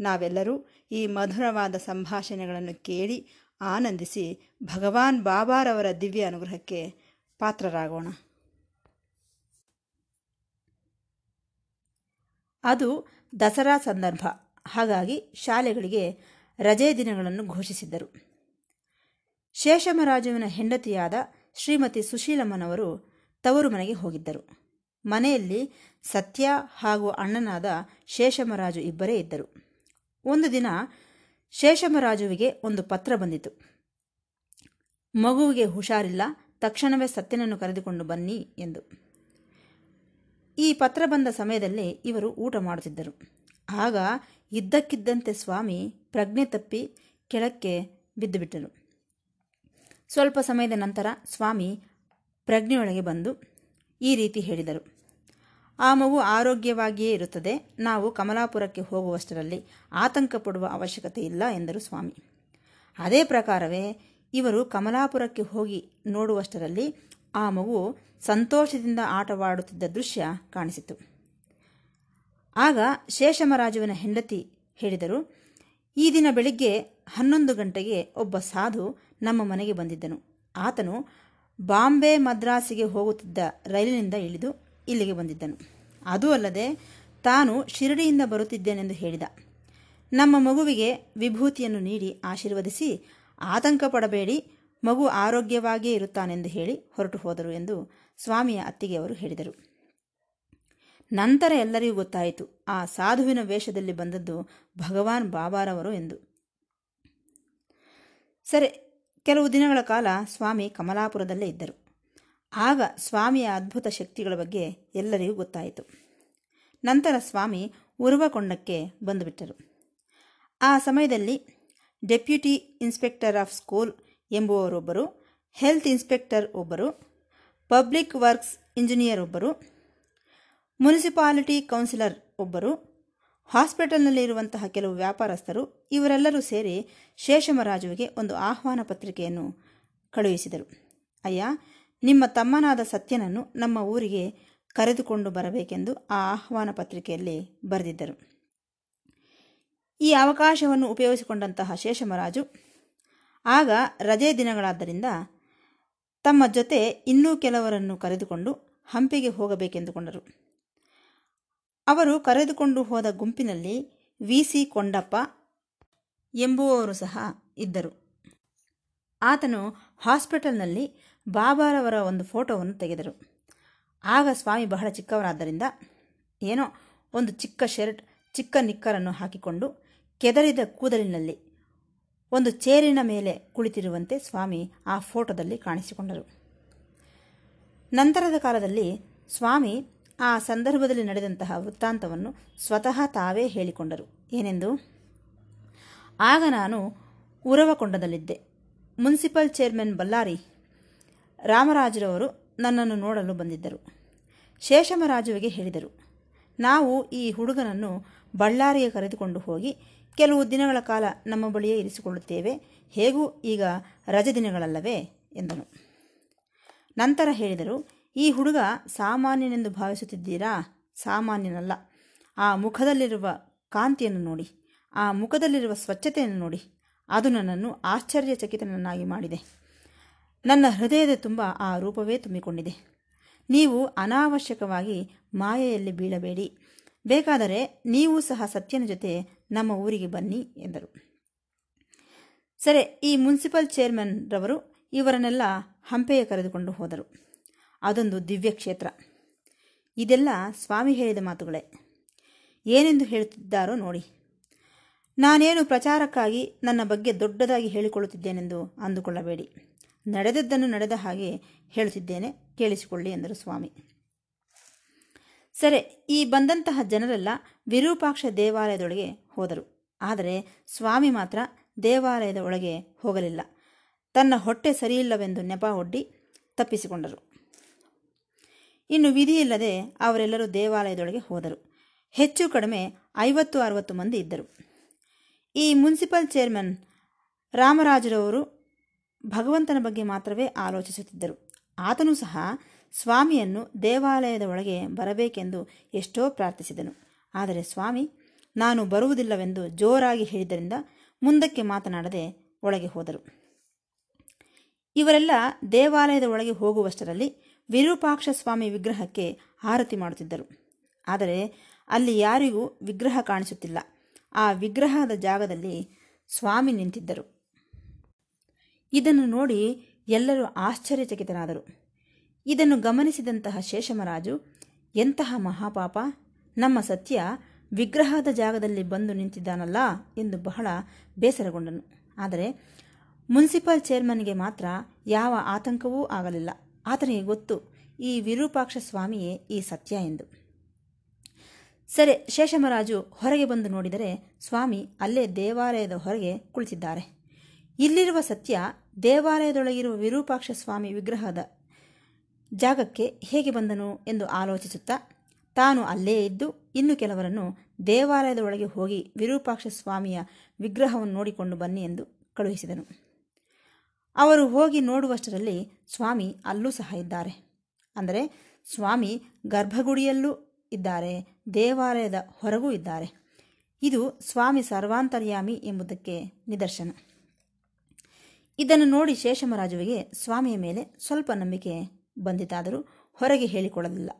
ನಾವೆಲ್ಲರೂ ಈ ಮಧುರವಾದ ಸಂಭಾಷಣೆಗಳನ್ನು ಕೇಳಿ ಆನಂದಿಸಿ ಭಗವಾನ್ ಬಾಬಾರವರ ದಿವ್ಯ ಅನುಗ್ರಹಕ್ಕೆ ಪಾತ್ರರಾಗೋಣ. ಅದು ದಸರಾ ಸಂದರ್ಭ. ಹಾಗಾಗಿ ಶಾಲೆಗಳಿಗೆ ರಜೆ ದಿನಗಳನ್ನು ಘೋಷಿಸಿದ್ದರು. ಶೇಷಮರಾಜುವಿನ ಹೆಂಡತಿಯಾದ ಶ್ರೀಮತಿ ಸುಶೀಲಮ್ಮನವರು ತವರು ಮನೆಗೆ ಹೋಗಿದ್ದರು. ಮನೆಯಲ್ಲಿ ಸತ್ಯ ಹಾಗೂ ಅಣ್ಣನಾದ ಶೇಷಮರಾಜು ಇಬ್ಬರೇ ಇದ್ದರು. ಒಂದು ದಿನ ಶೇಷಮರಾಜುವಿಗೆ ಒಂದು ಪತ್ರ ಬಂದಿತು. ಮಗುವಿಗೆ ಹುಷಾರಿಲ್ಲ, ತಕ್ಷಣವೇ ಸತ್ಯನನ್ನು ಕರೆದುಕೊಂಡು ಬನ್ನಿ ಎಂದು. ಈ ಪತ್ರ ಬಂದ ಸಮಯದಲ್ಲಿ ಇವರು ಊಟ ಮಾಡುತ್ತಿದ್ದರು. ಆಗ ಇದ್ದಕ್ಕಿದ್ದಂತೆ ಸ್ವಾಮಿ ಪ್ರಜ್ಞೆ ತಪ್ಪಿ ಕೆಳಕ್ಕೆ ಬಿದ್ದುಬಿಟ್ಟರು ಸ್ವಲ್ಪ ಸಮಯದ ನಂತರ ಸ್ವಾಮಿ ಪ್ರಜ್ಞೆಯೊಳಗೆ ಬಂದು ಈ ರೀತಿ ಹೇಳಿದರು. ಆ ಮಗು ಆರೋಗ್ಯವಾಗಿಯೇ ಇರುತ್ತದೆ. ನಾವು ಕಮಲಾಪುರಕ್ಕೆ ಹೋಗುವಷ್ಟರಲ್ಲಿ ಆತಂಕ ಪಡುವ ಅವಶ್ಯಕತೆ ಇಲ್ಲ ಎಂದರು ಸ್ವಾಮಿ. ಅದೇ ಪ್ರಕಾರವೇ ಇವರು ಕಮಲಾಪುರಕ್ಕೆ ಹೋಗಿ ನೋಡುವಷ್ಟರಲ್ಲಿ ಆ ಮಗು ಸಂತೋಷದಿಂದ ಆಟವಾಡುತ್ತಿದ್ದ ದೃಶ್ಯ ಕಾಣಿಸಿತು. ಆಗ ಶೇಷಮರಾಜುವಿನ ಹೆಂಡತಿ ಹೇಳಿದರು, ಈ ದಿನ ಬೆಳಿಗ್ಗೆ ಹನ್ನೊಂದು ಗಂಟೆಗೆ ಒಬ್ಬ ಸಾಧು ನಮ್ಮ ಮನೆಗೆ ಬಂದಿದ್ದನು. ಆತನು ಬಾಂಬೆ ಮದ್ರಾಸಿಗೆ ಹೋಗುತ್ತಿದ್ದ ರೈಲಿನಿಂದ ಇಳಿದು ಇಲ್ಲಿಗೆ ಬಂದಿದ್ದನು. ಅದೂ ಅಲ್ಲದೆ ತಾನು ಶಿರಡಿಯಿಂದ ಬರುತ್ತಿದ್ದೇನೆಂದು ಹೇಳಿದ. ನಮ್ಮ ಮಗುವಿಗೆ ವಿಭೂತಿಯನ್ನು ನೀಡಿ ಆಶೀರ್ವದಿಸಿ ಆತಂಕ ಪಡಬೇಡಿ, ಮಗು ಆರೋಗ್ಯವಾಗಿಯೇ ಇರುತ್ತಾನೆಂದು ಹೇಳಿ ಹೊರಟು ಹೋದರು ಎಂದು ಸ್ವಾಮಿಯ ಅತ್ತಿಗೆ ಅವರು ಹೇಳಿದರು. ನಂತರ ಎಲ್ಲರಿಗೂ ಗೊತ್ತಾಯಿತು, ಆ ಸಾಧುವಿನ ವೇಷದಲ್ಲಿ ಬಂದದ್ದು ಭಗವಾನ್ ಬಾಬಾರವರು ಎಂದು. ಸರಿ, ಕೆಲವು ದಿನಗಳ ಕಾಲ ಸ್ವಾಮಿ ಕಮಲಾಪುರದಲ್ಲೇ ಇದ್ದರು. ಆಗ ಸ್ವಾಮಿಯ ಅದ್ಭುತ ಶಕ್ತಿಗಳ ಬಗ್ಗೆ ಎಲ್ಲರಿಗೂ ಗೊತ್ತಾಯಿತು. ನಂತರ ಸ್ವಾಮಿ ಉರುವಕೊಂಡಕ್ಕೆ ಬಂದುಬಿಟ್ಟರು. ಆ ಸಮಯದಲ್ಲಿ ಡೆಪ್ಯೂಟಿ ಇನ್ಸ್ಪೆಕ್ಟರ್ ಆಫ್ ಸ್ಕೂಲ್ ಎಂಬುವರೊಬ್ಬರು ಹೆಲ್ತ್ ಇನ್ಸ್ಪೆಕ್ಟರ್ ಒಬ್ಬರು, ಪಬ್ಲಿಕ್ ವರ್ಕ್ಸ್ ಇಂಜಿನಿಯರ್ ಒಬ್ಬರು, ಮುನಿಸಿಪಾಲಿಟಿ ಕೌನ್ಸಿಲರ್ ಒಬ್ಬರು ಹಾಸ್ಪಿಟಲ್ನಲ್ಲಿರುವಂತಹ ಕೆಲವು ವ್ಯಾಪಾರಸ್ಥರು, ಇವರೆಲ್ಲರೂ ಸೇರಿ ಶೇಷಮರಾಜುವಿಗೆ ಒಂದು ಆಹ್ವಾನ ಪತ್ರಿಕೆಯನ್ನು ಕಳುಹಿಸಿದರು. ಅಯ್ಯ ನಿಮ್ಮ ತಮ್ಮನಾದ ಸತ್ಯನನ್ನು ನಮ್ಮ ಊರಿಗೆ ಕರೆದುಕೊಂಡು ಬರಬೇಕೆಂದು ಆ ಆಹ್ವಾನ ಪತ್ರಿಕೆಯಲ್ಲಿ ಬರೆದಿದ್ದರು. ಈ ಅವಕಾಶವನ್ನು ಉಪಯೋಗಿಸಿಕೊಂಡಂತಹ ಶೇಷಮರಾಜು ಆಗ ರಜೆ ದಿನಗಳಾದ್ದರಿಂದ ತಮ್ಮ ಜೊತೆ ಇನ್ನೂ ಕೆಲವರನ್ನು ಕರೆದುಕೊಂಡು ಹಂಪಿಗೆ ಹೋಗಬೇಕೆಂದುಕೊಂಡರು. ಅವರು ಕರೆದುಕೊಂಡು ಹೋದ ಗುಂಪಿನಲ್ಲಿ ವಿ. ಸಿ. ಕೊಂಡಪ್ಪ ಎಂಬುವವರು ಸಹ ಇದ್ದರು. ಆತನು ಹಾಸ್ಪಿಟಲ್ನಲ್ಲಿ ಬಾಬಾರವರ ಒಂದು ಫೋಟೋವನ್ನು ತೆಗೆದರು. ಆಗ ಸ್ವಾಮಿ ಬಹಳ ಚಿಕ್ಕವರಾದ್ದರಿಂದ ಏನೋ ಒಂದು ಚಿಕ್ಕ ಶರ್ಟ್, ಚಿಕ್ಕ ನಿಕ್ಕರನ್ನು ಹಾಕಿಕೊಂಡು ಕೆದರಿದ ಕೂದಲಿನಲ್ಲಿ ಒಂದು ಚೇರಿನ ಮೇಲೆ ಕುಳಿತಿರುವಂತೆ ಸ್ವಾಮಿ ಆ ಫೋಟೋದಲ್ಲಿ ಕಾಣಿಸಿಕೊಂಡರು. ನಂತರದ ಕಾಲದಲ್ಲಿ ಸ್ವಾಮಿ ಆ ಸಂದರ್ಭದಲ್ಲಿ ನಡೆದಂತಹ ವೃತ್ತಾಂತವನ್ನು ಸ್ವತಃ ತಾವೇ ಹೇಳಿಕೊಂಡರು. ಏನೆಂದು? ಆಗ ನಾನು ಉರವಕೊಂಡದಲ್ಲಿದ್ದೆ. ಮುನ್ಸಿಪಲ್ ಚೇರ್ಮನ್ ಬಳ್ಳಾರಿ ರಾಮರಾಜರವರು ನನ್ನನ್ನು ನೋಡಲು ಬಂದಿದ್ದರು. ಶೇಷಮರಾಜುವಿಗೆ ಹೇಳಿದರು, ನಾವು ಈ ಹುಡುಗನನ್ನು ಬಳ್ಳಾರಿಗೆ ಕರೆದುಕೊಂಡು ಹೋಗಿ ಕೆಲವು ದಿನಗಳ ಕಾಲ ನಮ್ಮ ಬಳಿಯೇ ಇರಿಸಿಕೊಳ್ಳುತ್ತೇವೆ. ಹೇಗೂ ಈಗ ರಜೆ ದಿನಗಳಲ್ಲವೇ? ಎಂದನು. ನಂತರ ಹೇಳಿದರು, ಈ ಹುಡುಗ ಸಾಮಾನ್ಯನೆಂದು ಭಾವಿಸುತ್ತಿದ್ದೀರಾ? ಸಾಮಾನ್ಯನಲ್ಲ. ಆ ಮುಖದಲ್ಲಿರುವ ಕಾಂತಿಯನ್ನು ನೋಡಿ, ಆ ಮುಖದಲ್ಲಿರುವ ಸ್ವಚ್ಛತೆಯನ್ನು ನೋಡಿ. ಅದು ನನ್ನನ್ನು ಆಶ್ಚರ್ಯಚಕಿತನನ್ನಾಗಿ ಮಾಡಿದೆ. ನನ್ನ ಹೃದಯದ ತುಂಬ ಆ ರೂಪವೇ ತುಂಬಿಕೊಂಡಿದೆ. ನೀವು ಅನಾವಶ್ಯಕವಾಗಿ ಮಾಯೆಯಲ್ಲಿ ಬೀಳಬೇಡಿ. ಬೇಕಾದರೆ ನೀವು ಸಹ ಸತ್ಯನ ಜೊತೆ ನಮ್ಮ ಊರಿಗೆ ಬನ್ನಿ ಎಂದರು. ಸರಿ, ಈ ಮುನ್ಸಿಪಲ್ ಚೇರ್ಮನ್ ರವರು ಇವರನ್ನೆಲ್ಲ ಹಂಪೆಯ ಕರೆದುಕೊಂಡು ಹೋದರು. ಅದೊಂದು ದಿವ್ಯ ಕ್ಷೇತ್ರ. ಇದೆಲ್ಲ ಸ್ವಾಮಿ ಹೇಳಿದ ಮಾತುಗಳೇ. ಏನೆಂದು ಹೇಳುತ್ತಿದ್ದಾರೋ ನೋಡಿ. ನಾನೇನು ಪ್ರಚಾರಕ್ಕಾಗಿ ನನ್ನ ಬಗ್ಗೆ ದೊಡ್ಡದಾಗಿ ಹೇಳಿಕೊಳ್ಳುತ್ತಿದ್ದೇನೆಂದು ಅಂದುಕೊಳ್ಳಬೇಡಿ. ನಡೆದದ್ದನ್ನು ನಡೆದ ಹಾಗೆ ಹೇಳುತ್ತಿದ್ದೇನೆ ಕೇಳಿಸಿಕೊಳ್ಳಿ ಎಂದರು ಸ್ವಾಮಿ. ಸರಿ, ಈ ಬಂದಂತಹ ಜನರೆಲ್ಲ ವಿರೂಪಾಕ್ಷ ದೇವಾಲಯದೊಳಗೆ ಹೋದರು. ಆದರೆ ಸ್ವಾಮಿ ಮಾತ್ರ ದೇವಾಲಯದ ಒಳಗೆ ಹೋಗಲಿಲ್ಲ. ತನ್ನ ಹೊಟ್ಟೆ ಸರಿಯಿಲ್ಲವೆಂದು ನೆಪ ಒಡ್ಡಿ ತಪ್ಪಿಸಿಕೊಂಡರು. ಇನ್ನು ವಿಧಿಯಿಲ್ಲದೆ ಅವರೆಲ್ಲರೂ ದೇವಾಲಯದೊಳಗೆ ಹೋದರು. ಹೆಚ್ಚು ಕಡಿಮೆ ಐವತ್ತು ಅರವತ್ತು ಮಂದಿ ಇದ್ದರು. ಈ ಮುನ್ಸಿಪಲ್ ಚೇರ್ಮನ್ ರಾಮರಾಜರವರು ಭಗವಂತನ ಬಗ್ಗೆ ಮಾತ್ರವೇ ಆಲೋಚಿಸುತ್ತಿದ್ದರು. ಆತನೂ ಸಹ ಸ್ವಾಮಿಯನ್ನು ದೇವಾಲಯದ ಒಳಗೆ ಬರಬೇಕೆಂದು ಎಷ್ಟೋ ಪ್ರಾರ್ಥಿಸಿದನು. ಆದರೆ ಸ್ವಾಮಿ, ನಾನು ಬರುವುದಿಲ್ಲವೆಂದು ಜೋರಾಗಿ ಹೇಳಿದ್ದರಿಂದ ಮುಂದಕ್ಕೆ ಮಾತನಾಡದೆ ಒಳಗೆ ಹೋದರು. ಇವರೆಲ್ಲ ದೇವಾಲಯದ ಒಳಗೆ ಹೋಗುವಷ್ಟರಲ್ಲಿ ವಿರೂಪಾಕ್ಷ ಸ್ವಾಮಿ ವಿಗ್ರಹಕ್ಕೆ ಆರತಿ ಮಾಡುತ್ತಿದ್ದರು. ಆದರೆ ಅಲ್ಲಿ ಯಾರಿಗೂ ವಿಗ್ರಹ ಕಾಣಿಸುತ್ತಿಲ್ಲ. ಆ ವಿಗ್ರಹದ ಜಾಗದಲ್ಲಿ ಸ್ವಾಮಿ ನಿಂತಿದ್ದರು. ಇದನ್ನು ನೋಡಿ ಎಲ್ಲರೂ ಆಶ್ಚರ್ಯಚಕಿತರಾದರು. ಇದನ್ನು ಗಮನಿಸಿದಂತಹ ಶೇಷಮರಾಜು, ಎಂತಹ ಮಹಾಪಾಪ, ನಮ್ಮ ಸತ್ಯ ವಿಗ್ರಹದ ಜಾಗದಲ್ಲಿ ಬಂದು ನಿಂತಿದ್ದಾನಲ್ಲ ಎಂದು ಬಹಳ ಬೇಸರಗೊಂಡನು. ಆದರೆ ಮುನ್ಸಿಪಲ್ ಚೇರ್ಮನ್ಗೆ ಮಾತ್ರ ಯಾವ ಆತಂಕವೂ ಆಗಲಿಲ್ಲ. ಆತನಿಗೆ ಗೊತ್ತು, ಈ ವಿರೂಪಾಕ್ಷ ಸ್ವಾಮಿಯೇ ಈ ಸತ್ಯ ಎಂದು. ಸರಿ, ಶೇಷಮರಾಜು ಹೊರಗೆ ಬಂದು ನೋಡಿದರೆ ಸ್ವಾಮಿ ಅಲ್ಲೇ ದೇವಾಲಯದ ಹೊರಗೆ ಕುಳಿತಿದ್ದಾರೆ. ಇಲ್ಲಿರುವ ಸತ್ಯ ದೇವಾಲಯದೊಳಗಿರುವ ವಿರೂಪಾಕ್ಷ ಸ್ವಾಮಿ ವಿಗ್ರಹದ ಜಾಗಕ್ಕೆ ಹೇಗೆ ಬಂದನು ಎಂದು ಆಲೋಚಿಸುತ್ತಾ, ತಾನು ಅಲ್ಲೇ ಇದ್ದು ಇನ್ನು ಕೆಲವರನ್ನು ದೇವಾಲಯದ ಒಳಗೆ ಹೋಗಿ ವಿರೂಪಾಕ್ಷ ಸ್ವಾಮಿಯ ವಿಗ್ರಹವನ್ನು ನೋಡಿಕೊಂಡು ಬನ್ನಿ ಎಂದು ಕಳುಹಿಸಿದನು. ಅವರು ಹೋಗಿ ನೋಡುವಷ್ಟರಲ್ಲಿ ಸ್ವಾಮಿ ಅಲ್ಲೂ ಸಹ ಇದ್ದಾರೆ. ಅಂದರೆ ಸ್ವಾಮಿ ಗರ್ಭಗುಡಿಯಲ್ಲೂ ಇದ್ದಾರೆ, ದೇವಾಲಯದ ಹೊರಗೂ ಇದ್ದಾರೆ. ಇದು ಸ್ವಾಮಿ ಸರ್ವಾಂತರ್ಯಾಮಿ ಎಂಬುದಕ್ಕೆ ನಿದರ್ಶನ. ಇದನ್ನು ನೋಡಿ ಶೇಷಮರಾಜುವಿಗೆ ಸ್ವಾಮಿಯ ಮೇಲೆ ಸ್ವಲ್ಪ ನಂಬಿಕೆ ಬಂದಿತಾದರೂ ಹೊರಗೆ ಹೇಳಿಕೊಳ್ಳಲಿಲ್ಲ.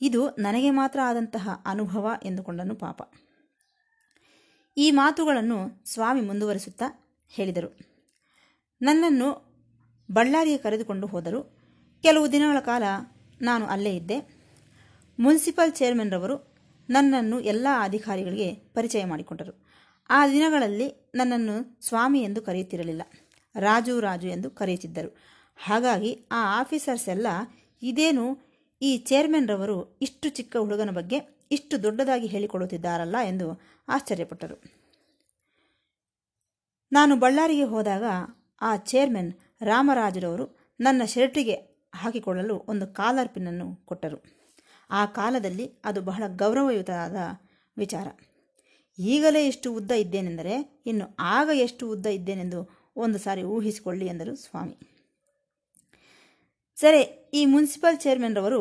ಇದು ನನಗೆ ಮಾತ್ರ ಆದಂತಹ ಅನುಭವ ಎಂದುಕೊಂಡನು ಪಾಪ. ಈ ಮಾತುಗಳನ್ನು ಸ್ವಾಮಿ ಮುಂದುವರಿಸುತ್ತಾ ಹೇಳಿದರು. ನನ್ನನ್ನು ಬಳ್ಳಾರಿಗೆ ಕರೆದುಕೊಂಡು ಹೋದರು. ಕೆಲವು ದಿನಗಳ ಕಾಲ ನಾನು ಅಲ್ಲೇ ಇದ್ದೆ. ಮುನ್ಸಿಪಲ್ ಚೇರ್ಮನ್ರವರು ನನ್ನನ್ನು ಎಲ್ಲ ಅಧಿಕಾರಿಗಳಿಗೆ ಪರಿಚಯ ಮಾಡಿಕೊಂಡರು. ಆ ದಿನಗಳಲ್ಲಿ ನನ್ನನ್ನು ಸ್ವಾಮಿ ಎಂದು ಕರೆಯುತ್ತಿರಲಿಲ್ಲ. ರಾಜು ರಾಜು ಎಂದು ಕರೆಯುತ್ತಿದ್ದರು. ಹಾಗಾಗಿ ಆ ಆಫೀಸರ್ಸ್ ಎಲ್ಲ, ಇದೇನು? ಈ ಚೇರ್ಮನ್ರವರು ಇಷ್ಟು ಚಿಕ್ಕ ಹುಡುಗನ ಬಗ್ಗೆ ಇಷ್ಟು ದೊಡ್ಡದಾಗಿ ಹೇಳಿಕೊಳ್ಳುತ್ತಿದ್ದಾರಲ್ಲ ಎಂದು ಆಶ್ಚರ್ಯಪಟ್ಟರು. ನಾನು ಬಳ್ಳಾರಿಗೆ ಹೋದಾಗ ಆ ಚೇರ್ಮನ್ ರಾಮರಾಜರವರು ನನ್ನ ಶರ್ಟಿಗೆ ಹಾಕಿಕೊಳ್ಳಲು ಒಂದು ಕಾಲರ್ ಪಿನ್ನನ್ನು ಕೊಟ್ಟರು. ಆ ಕಾಲದಲ್ಲಿ ಅದು ಬಹಳ ಗೌರವಯುತವಾದ ವಿಚಾರ. ಈಗಲೇ ಎಷ್ಟು ಉದ್ದ ಇದ್ದೇನೆಂದರೆ, ಇನ್ನು ಆಗ ಎಷ್ಟು ಉದ್ದ ಇದ್ದೇನೆಂದು ಒಂದು ಸಾರಿ ಊಹಿಸಿಕೊಳ್ಳಿ ಎಂದರು ಸ್ವಾಮಿ. ಸರಿ, ಈ ಮುನ್ಸಿಪಲ್ ಚೇರ್ಮನ್ರವರು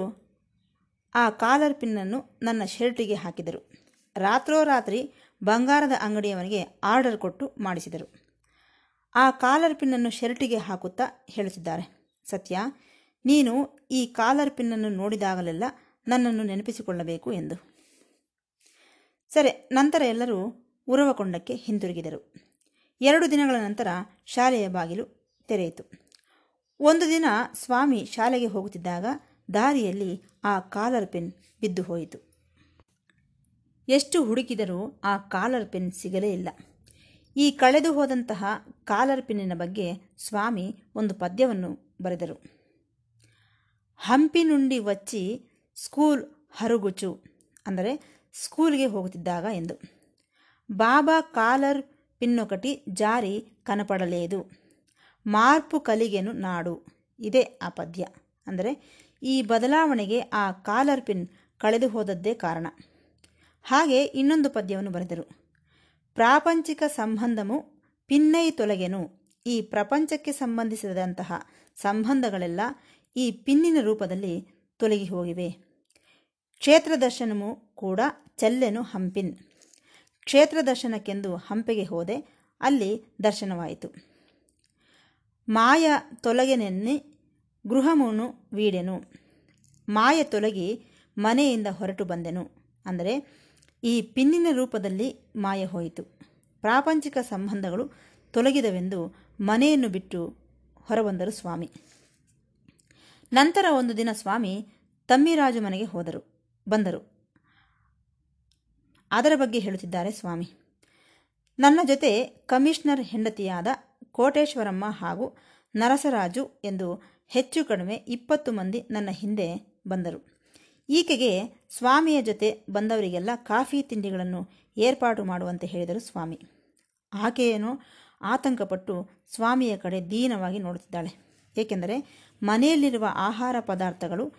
ಆ ಕಾಲರ್ ಪಿನ್ನನ್ನು ನನ್ನ ಶರ್ಟಿಗೆ ಹಾಕಿದರು. ರಾತ್ರೋರಾತ್ರಿ ಬಂಗಾರದ ಅಂಗಡಿಯವನಿಗೆ ಆರ್ಡರ್ ಕೊಟ್ಟು ಮಾಡಿಸಿದರು. ಆ ಕಾಲರ್ ಪಿನ್ನನ್ನು ಶರ್ಟಿಗೆ ಹಾಕುತ್ತಾ ಹೇಳುತ್ತಿದ್ದಾರೆ ಸತ್ಯ, ನೀನು ಈ ಕಾಲರ್ ಪಿನ್ನನ್ನು ನೋಡಿದಾಗಲೆಲ್ಲ ನನ್ನನ್ನು ನೆನಪಿಸಿಕೊಳ್ಳಬೇಕು ಎಂದು. ಸರಿ, ನಂತರ ಎಲ್ಲರೂ ಉರವಕೊಂಡಕ್ಕೆ ಹಿಂತಿರುಗಿದರು. ಎರಡು ದಿನಗಳ ನಂತರ ಶಾಲೆಯ ಬಾಗಿಲು ತೆರೆಯಿತು. ಒಂದು ದಿನ ಸ್ವಾಮಿ ಶಾಲೆಗೆ ಹೋಗುತ್ತಿದ್ದಾಗ ದಾರಿಯಲ್ಲಿ ಆ ಕಾಲರ್ ಪೆನ್ ಬಿದ್ದು ಹೋಯಿತು. ಎಷ್ಟು ಹುಡುಕಿದರೂ ಆ ಕಾಲರ್ ಪೆನ್ ಸಿಗಲೇ ಇಲ್ಲ. ಈ ಕಳೆದು ಹೋದಂತಹ ಕಾಲರ್ ಪೆನ್ನಿನ ಬಗ್ಗೆ ಸ್ವಾಮಿ ಒಂದು ಪದ್ಯವನ್ನು ಬರೆದರು. ಹಂಪಿನುಂಡಿ ವಚ್ಚಿ ಸ್ಕೂಲ್ ಹರುಗುಚು, ಅಂದರೆ ಸ್ಕೂಲ್ಗೆ ಹೋಗುತ್ತಿದ್ದಾಗ ಎಂದು. ಬಾಬಾ ಕಾಲರ್ ಪಿನ್ನೊಕಟಿ ಜಾರಿ ಕನಪಡಲೇದು. ಮಾರ್ಪು ಕಲಿಗೆನು ನಾಡು. ಇದೇ ಆ ಪದ್ಯ. ಅಂದರೆ, ಈ ಬದಲಾವಣೆಗೆ ಆ ಕಾಲರ್ ಪಿನ್ ಕಳೆದು ಹೋದದ್ದೇ ಕಾರಣ. ಹಾಗೆ ಇನ್ನೊಂದು ಪದ್ಯವನ್ನು ಬರೆದರು. ಪ್ರಾಪಂಚಿಕ ಸಂಬಂಧಮು ಪಿನ್ನೈ ತೊಲಗೆನು. ಈ ಪ್ರಪಂಚಕ್ಕೆ ಸಂಬಂಧಿಸಿದಂತಹ ಸಂಬಂಧಗಳೆಲ್ಲ ಈ ಪಿನ್ನಿನ ರೂಪದಲ್ಲಿ ತೊಲಗಿ ಹೋಗಿವೆ. ಕ್ಷೇತ್ರ ದರ್ಶನಮು ಕೂಡ ಚೆಲ್ಲೆನು ಹಂಪಿನ್. ಕ್ಷೇತ್ರ ದರ್ಶನಕ್ಕೆಂದು ಹಂಪೆಗೆ ಹೋದೆ. ಅಲ್ಲಿ ದರ್ಶನವಾಯಿತು. ಮಾಯ ತೊಲಗೆನೆನ್ನಿ ಗೃಹಮುನು ವೀಡೆನು. ಮಾಯ ತೊಲಗಿ ಮನೆಯಿಂದ ಹೊರಟು ಬಂದೆನು. ಅಂದರೆ ಈ ಪಿನ್ನಿನ ರೂಪದಲ್ಲಿ ಮಾಯ ಹೋಯಿತು. ಪ್ರಾಪಂಚಿಕ ಸಂಬಂಧಗಳು ತೊಲಗಿದವೆಂದು ಮನೆಯನ್ನು ಬಿಟ್ಟು ಹೊರಬಂದರು ಸ್ವಾಮಿ. ನಂತರ ಒಂದು ದಿನ ಸ್ವಾಮಿ ತಮ್ಮಿರಾಜು ಮನೆಗೆ ಹೋದರು. ಬಂದರು. ಅದರ ಬಗ್ಗೆ ಹೇಳುತ್ತಿದ್ದಾರೆ ಸ್ವಾಮಿ. ನನ್ನ ಜೊತೆ ಕಮಿಷನರ್ ಹೆಂಡತಿಯಾದ ಕೋಟೇಶ್ವರಮ್ಮ ಹಾಗೂ ನರಸರಾಜು ಎಂದು ಹೆಚ್ಚು ಕಡಿಮೆ ಇಪ್ಪತ್ತು ಮಂದಿ ನನ್ನ ಹಿಂದೆ ಬಂದರು. ಈಕೆಗೆ ಸ್ವಾಮಿಯ ಜೊತೆ ಬಂದವರಿಗೆಲ್ಲ ಕಾಫಿ ತಿಂಡಿಗಳನ್ನು ಏರ್ಪಾಡು ಮಾಡುವಂತೆ ಹೇಳಿದರು ಸ್ವಾಮಿ. ಆಕೆಯೇನೋ ಆತಂಕಪಟ್ಟು ಸ್ವಾಮಿಯ ಕಡೆ ದೀನವಾಗಿ ನೋಡುತ್ತಿದ್ದಾಳೆ. ಏಕೆಂದರೆ ಮನೆಯಲ್ಲಿರುವ ಆಹಾರ ಪದಾರ್ಥಗಳು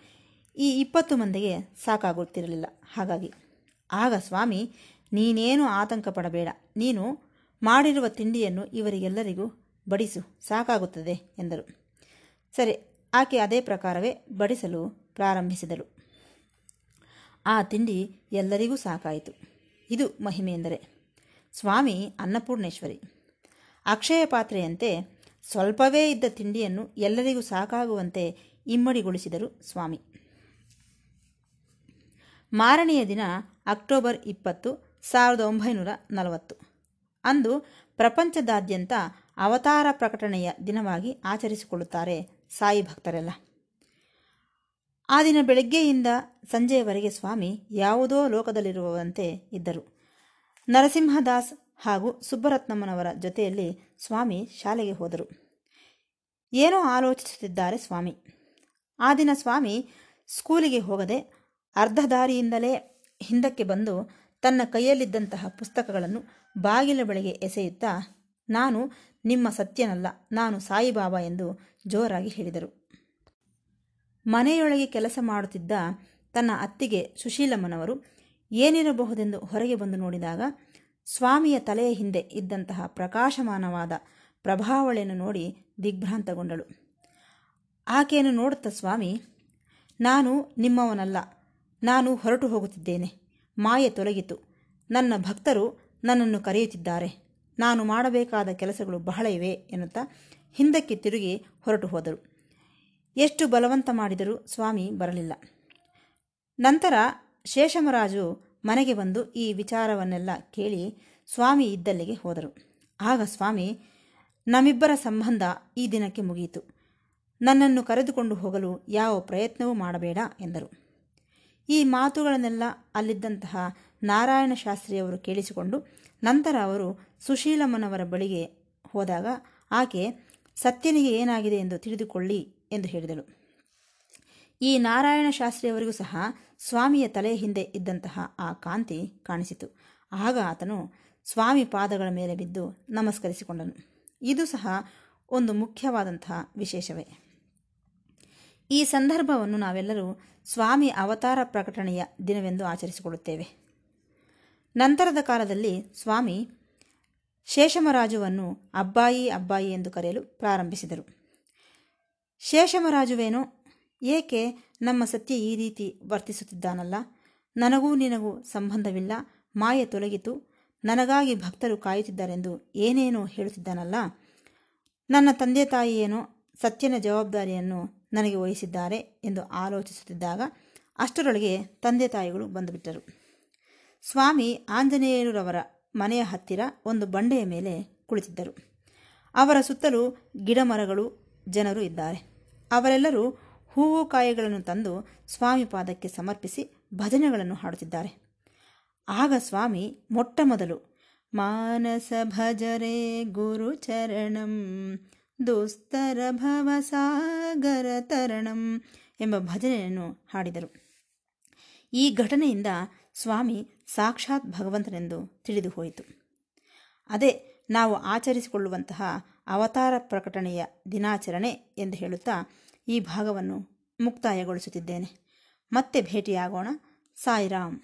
ಈ ಇಪ್ಪತ್ತು ಮಂದಿಗೆ ಸಾಕಾಗುತ್ತಿರಲಿಲ್ಲ. ಹಾಗಾಗಿ ಆಗ ಸ್ವಾಮಿ, ನೀನೇನು ಆತಂಕ ಪಡಬೇಡ ನೀನು ಮಾಡಿರುವ ತಿಂಡಿಯನ್ನು ಇವರಿಗೆಲ್ಲರಿಗೂ ಬಡಿಸು, ಸಾಕಾಗುತ್ತದೆ ಎಂದರು. ಸರಿ, ಆಕೆ ಅದೇ ಪ್ರಕಾರವೇ ಬಡಿಸಲು ಪ್ರಾರಂಭಿಸಿದಳು. ಆ ತಿಂಡಿ ಎಲ್ಲರಿಗೂ ಸಾಕಾಯಿತು. ಇದು ಮಹಿಮೆ ಎಂದರೆ, ಸ್ವಾಮಿ ಅನ್ನಪೂರ್ಣೇಶ್ವರಿ, ಅಕ್ಷಯ ಪಾತ್ರೆಯಂತೆ ಸ್ವಲ್ಪವೇ ಇದ್ದ ತಿಂಡಿಯನ್ನು ಎಲ್ಲರಿಗೂ ಸಾಕಾಗುವಂತೆ ಇಮ್ಮಡಿಗೊಳಿಸಿದರು ಸ್ವಾಮಿ. ಮಾರನೆಯ ದಿನ ಅಕ್ಟೋಬರ್ ಇಪ್ಪತ್ತು, ಸಾವಿರದ ಒಂಬೈನೂರ ನಲವತ್ತು. ಅಂದು ಪ್ರಪಂಚದಾದ್ಯಂತ ಅವತಾರ ಪ್ರಕಟಣೆಯ ದಿನವಾಗಿ ಆಚರಿಸಿಕೊಳ್ಳುತ್ತಾರೆ ಸಾಯಿ ಭಕ್ತರೆಲ್ಲ. ಆ ದಿನ ಬೆಳಗ್ಗೆಯಿಂದ ಸಂಜೆಯವರೆಗೆ ಸ್ವಾಮಿ ಯಾವುದೋ ಲೋಕದಲ್ಲಿರುವಂತೆ ಇದ್ದರು. ನರಸಿಂಹದಾಸ್ ಹಾಗೂ ಸುಬ್ಬರತ್ನಮ್ಮನವರ ಜೊತೆಯಲ್ಲಿ ಸ್ವಾಮಿ ಶಾಲೆಗೆ ಹೋದರು. ಏನೋ ಆಲೋಚಿಸುತ್ತಿದ್ದಾರೆ ಸ್ವಾಮಿ. ಆ ದಿನ ಸ್ವಾಮಿ ಸ್ಕೂಲಿಗೆ ಹೋಗದೆ ಅರ್ಧ ದಾರಿಯಿಂದಲೇ ಹಿಂದಕ್ಕೆ ಬಂದು ತನ್ನ ಕೈಯಲ್ಲಿದ್ದಂತಹ ಪುಸ್ತಕಗಳನ್ನು ಬಾಗಿಲ ಬಳಿಗೆ ಎಸೆಯುತ್ತಾ, ನಾನು ನಿಮ್ಮ ಸತ್ಯನಲ್ಲ, ನಾನು ಸಾಯಿಬಾಬಾ ಎಂದು ಜೋರಾಗಿ ಹೇಳಿದರು. ಮನೆಯೊಳಗೆ ಕೆಲಸ ಮಾಡುತ್ತಿದ್ದ ತನ್ನ ಅತ್ತಿಗೆ ಸುಶೀಲಮ್ಮನವರು ಏನಿರಬಹುದೆಂದು ಹೊರಗೆ ಬಂದು ನೋಡಿದಾಗ, ಸ್ವಾಮಿಯ ತಲೆಯ ಹಿಂದೆ ಇದ್ದಂತಹ ಪ್ರಕಾಶಮಾನವಾದ ಪ್ರಭಾವಳೆಯನ್ನು ನೋಡಿ ದಿಗ್ಭ್ರಾಂತಗೊಂಡಳು. ಆಕೆಯನ್ನು ನೋಡುತ್ತ ಸ್ವಾಮಿ, ನಾನು ನಿಮ್ಮವನಲ್ಲ ನಾನು ಹೊರಟು ಹೋಗುತ್ತಿದ್ದೇನೆ. ಮಾಯೆ ತೊಲಗಿತು. ನನ್ನ ಭಕ್ತರು ನನ್ನನ್ನು ಕರೆಯುತ್ತಿದ್ದಾರೆ. ನಾನು ಮಾಡಬೇಕಾದ ಕೆಲಸಗಳು ಬಹಳ ಇವೆ ಎನ್ನುತ್ತಾ ಹಿಂದಕ್ಕೆ ತಿರುಗಿ ಹೊರಟು ಹೋದರು. ಎಷ್ಟು ಬಲವಂತ ಮಾಡಿದರೂ ಸ್ವಾಮಿ ಬರಲಿಲ್ಲ. ನಂತರ ಶೇಷಮರಾಜು ಮನೆಗೆ ಬಂದು ಈ ವಿಚಾರವನ್ನೆಲ್ಲ ಕೇಳಿ ಸ್ವಾಮಿ ಇದ್ದಲ್ಲಿಗೆ ಹೋದರು. ಆಗ ಸ್ವಾಮಿ, ನಮ್ಮಿಬ್ಬರ ಸಂಬಂಧ ಈ ದಿನಕ್ಕೆ ಮುಗಿಯಿತು. ನನ್ನನ್ನು ಕರೆದುಕೊಂಡು ಹೋಗಲು ಯಾವ ಪ್ರಯತ್ನವೂ ಮಾಡಬೇಡ ಎಂದರು. ಈ ಮಾತುಗಳನ್ನೆಲ್ಲ ಅಲ್ಲಿದ್ದಂತಹ ನಾರಾಯಣ ಶಾಸ್ತ್ರಿಯವರು ಕೇಳಿಸಿಕೊಂಡು ನಂತರ ಅವರು ಸುಶೀಲಮ್ಮನವರ ಬಳಿಗೆ ಹೋದಾಗ ಆಕೆ, ಸತ್ಯನಿಗೆ ಏನಾಗಿದೆ ಎಂದು ತಿಳಿದುಕೊಳ್ಳಿ ಎಂದು ಹೇಳಿದಳು. ಈ ನಾರಾಯಣ ಶಾಸ್ತ್ರಿಯವರಿಗೂ ಸಹ ಸ್ವಾಮಿಯ ತಲೆಯ ಹಿಂದೆ ಇದ್ದಂತಹ ಆ ಕಾಂತಿ ಕಾಣಿಸಿತು. ಆಗ ಆತನು ಸ್ವಾಮಿ ಪಾದಗಳ ಮೇಲೆ ಬಿದ್ದು ನಮಸ್ಕರಿಸಿಕೊಂಡನು. ಇದು ಸಹ ಒಂದು ಮುಖ್ಯವಾದಂತಹ ವಿಶೇಷವೇ. ಈ ಸಂದರ್ಭವನ್ನು ನಾವೆಲ್ಲರೂ ಸ್ವಾಮಿ ಅವತಾರ ಪ್ರಕಟಣೆಯ ದಿನವೆಂದು ಆಚರಿಸಿಕೊಳ್ಳುತ್ತೇವೆ. ನಂತರದ ಕಾಲದಲ್ಲಿ ಸ್ವಾಮಿ ಶೇಷಮರಾಜುವನ್ನು ಅಬ್ಬಾಯಿ ಅಬ್ಬಾಯಿ ಎಂದು ಕರೆಯಲು ಪ್ರಾರಂಭಿಸಿದರು. ಶೇಷಮರಾಜುವೇನೋ, ಏಕೆ ನಮ್ಮ ಸತ್ಯ ಈ ರೀತಿ ವರ್ತಿಸುತ್ತಿದ್ದಾನಲ್ಲ? ನನಗೂ ನಿನಗೂ ಸಂಬಂಧವಿಲ್ಲ, ಮಾಯೆ ತೊಲಗಿತು, ನನಗಾಗಿ ಭಕ್ತರು ಕಾಯುತ್ತಿದ್ದಾರೆಂದು ಏನೇನೋ ಹೇಳುತ್ತಿದ್ದಾನಲ್ಲ? ನನ್ನ ತಂದೆ ತಾಯಿಯೇನೋ ಸತ್ಯನ ಜವಾಬ್ದಾರಿಯನ್ನು ನನಗೆ ವಹಿಸಿದ್ದಾರೆ ಎಂದು ಆಲೋಚಿಸುತ್ತಿದ್ದಾಗ ಅಷ್ಟರೊಳಗೆ ತಂದೆ ತಾಯಿಗಳು ಬಂದುಬಿಟ್ಟರು. ಸ್ವಾಮಿ ಆಂಜನೇಯರವರ ಮನೆಯ ಹತ್ತಿರ ಒಂದು ಬಂಡೆಯ ಮೇಲೆ ಕುಳಿತಿದ್ದರು. ಅವರ ಸುತ್ತಲೂ ಗಿಡಮರಗಳು, ಜನರು ಇದ್ದಾರೆ. ಅವರೆಲ್ಲರೂ ಹೂವು ಕಾಯಿಗಳನ್ನು ತಂದು ಸ್ವಾಮಿ ಪಾದಕ್ಕೆ ಸಮರ್ಪಿಸಿ ಭಜನೆಗಳನ್ನು ಹಾಡುತ್ತಿದ್ದಾರೆ. ಆಗ ಸ್ವಾಮಿ ಮೊಟ್ಟ ಮೊದಲು ಮಾನಸ ಭಜರೇ ಗುರು ಚರಣಂ ದುಸ್ತರ ಭವಸಾಗರ ತರಣಂ ಎಂಬ ಭಜನೆಯನ್ನು ಹಾಡಿದರು. ಈ ಘಟನೆಯಿಂದ ಸ್ವಾಮಿ ಸಾಕ್ಷಾತ್ ಭಗವಂತನೆಂದು ತಿಳಿದು ಹೋಯಿತು. ಅದೇ ನಾವು ಆಚರಿಸಿಕೊಳ್ಳುವಂತಹ ಅವತಾರ ಪ್ರಕಟಣೆಯ ದಿನಾಚರಣೆ ಎಂದು ಹೇಳುತ್ತಾ ಈ ಭಾಗವನ್ನು ಮುಕ್ತಾಯಗೊಳಿಸುತ್ತಿದ್ದೇನೆ. ಮತ್ತೆ ಭೇಟಿಯಾಗೋಣ. ಸಾಯಿರಾಮ್.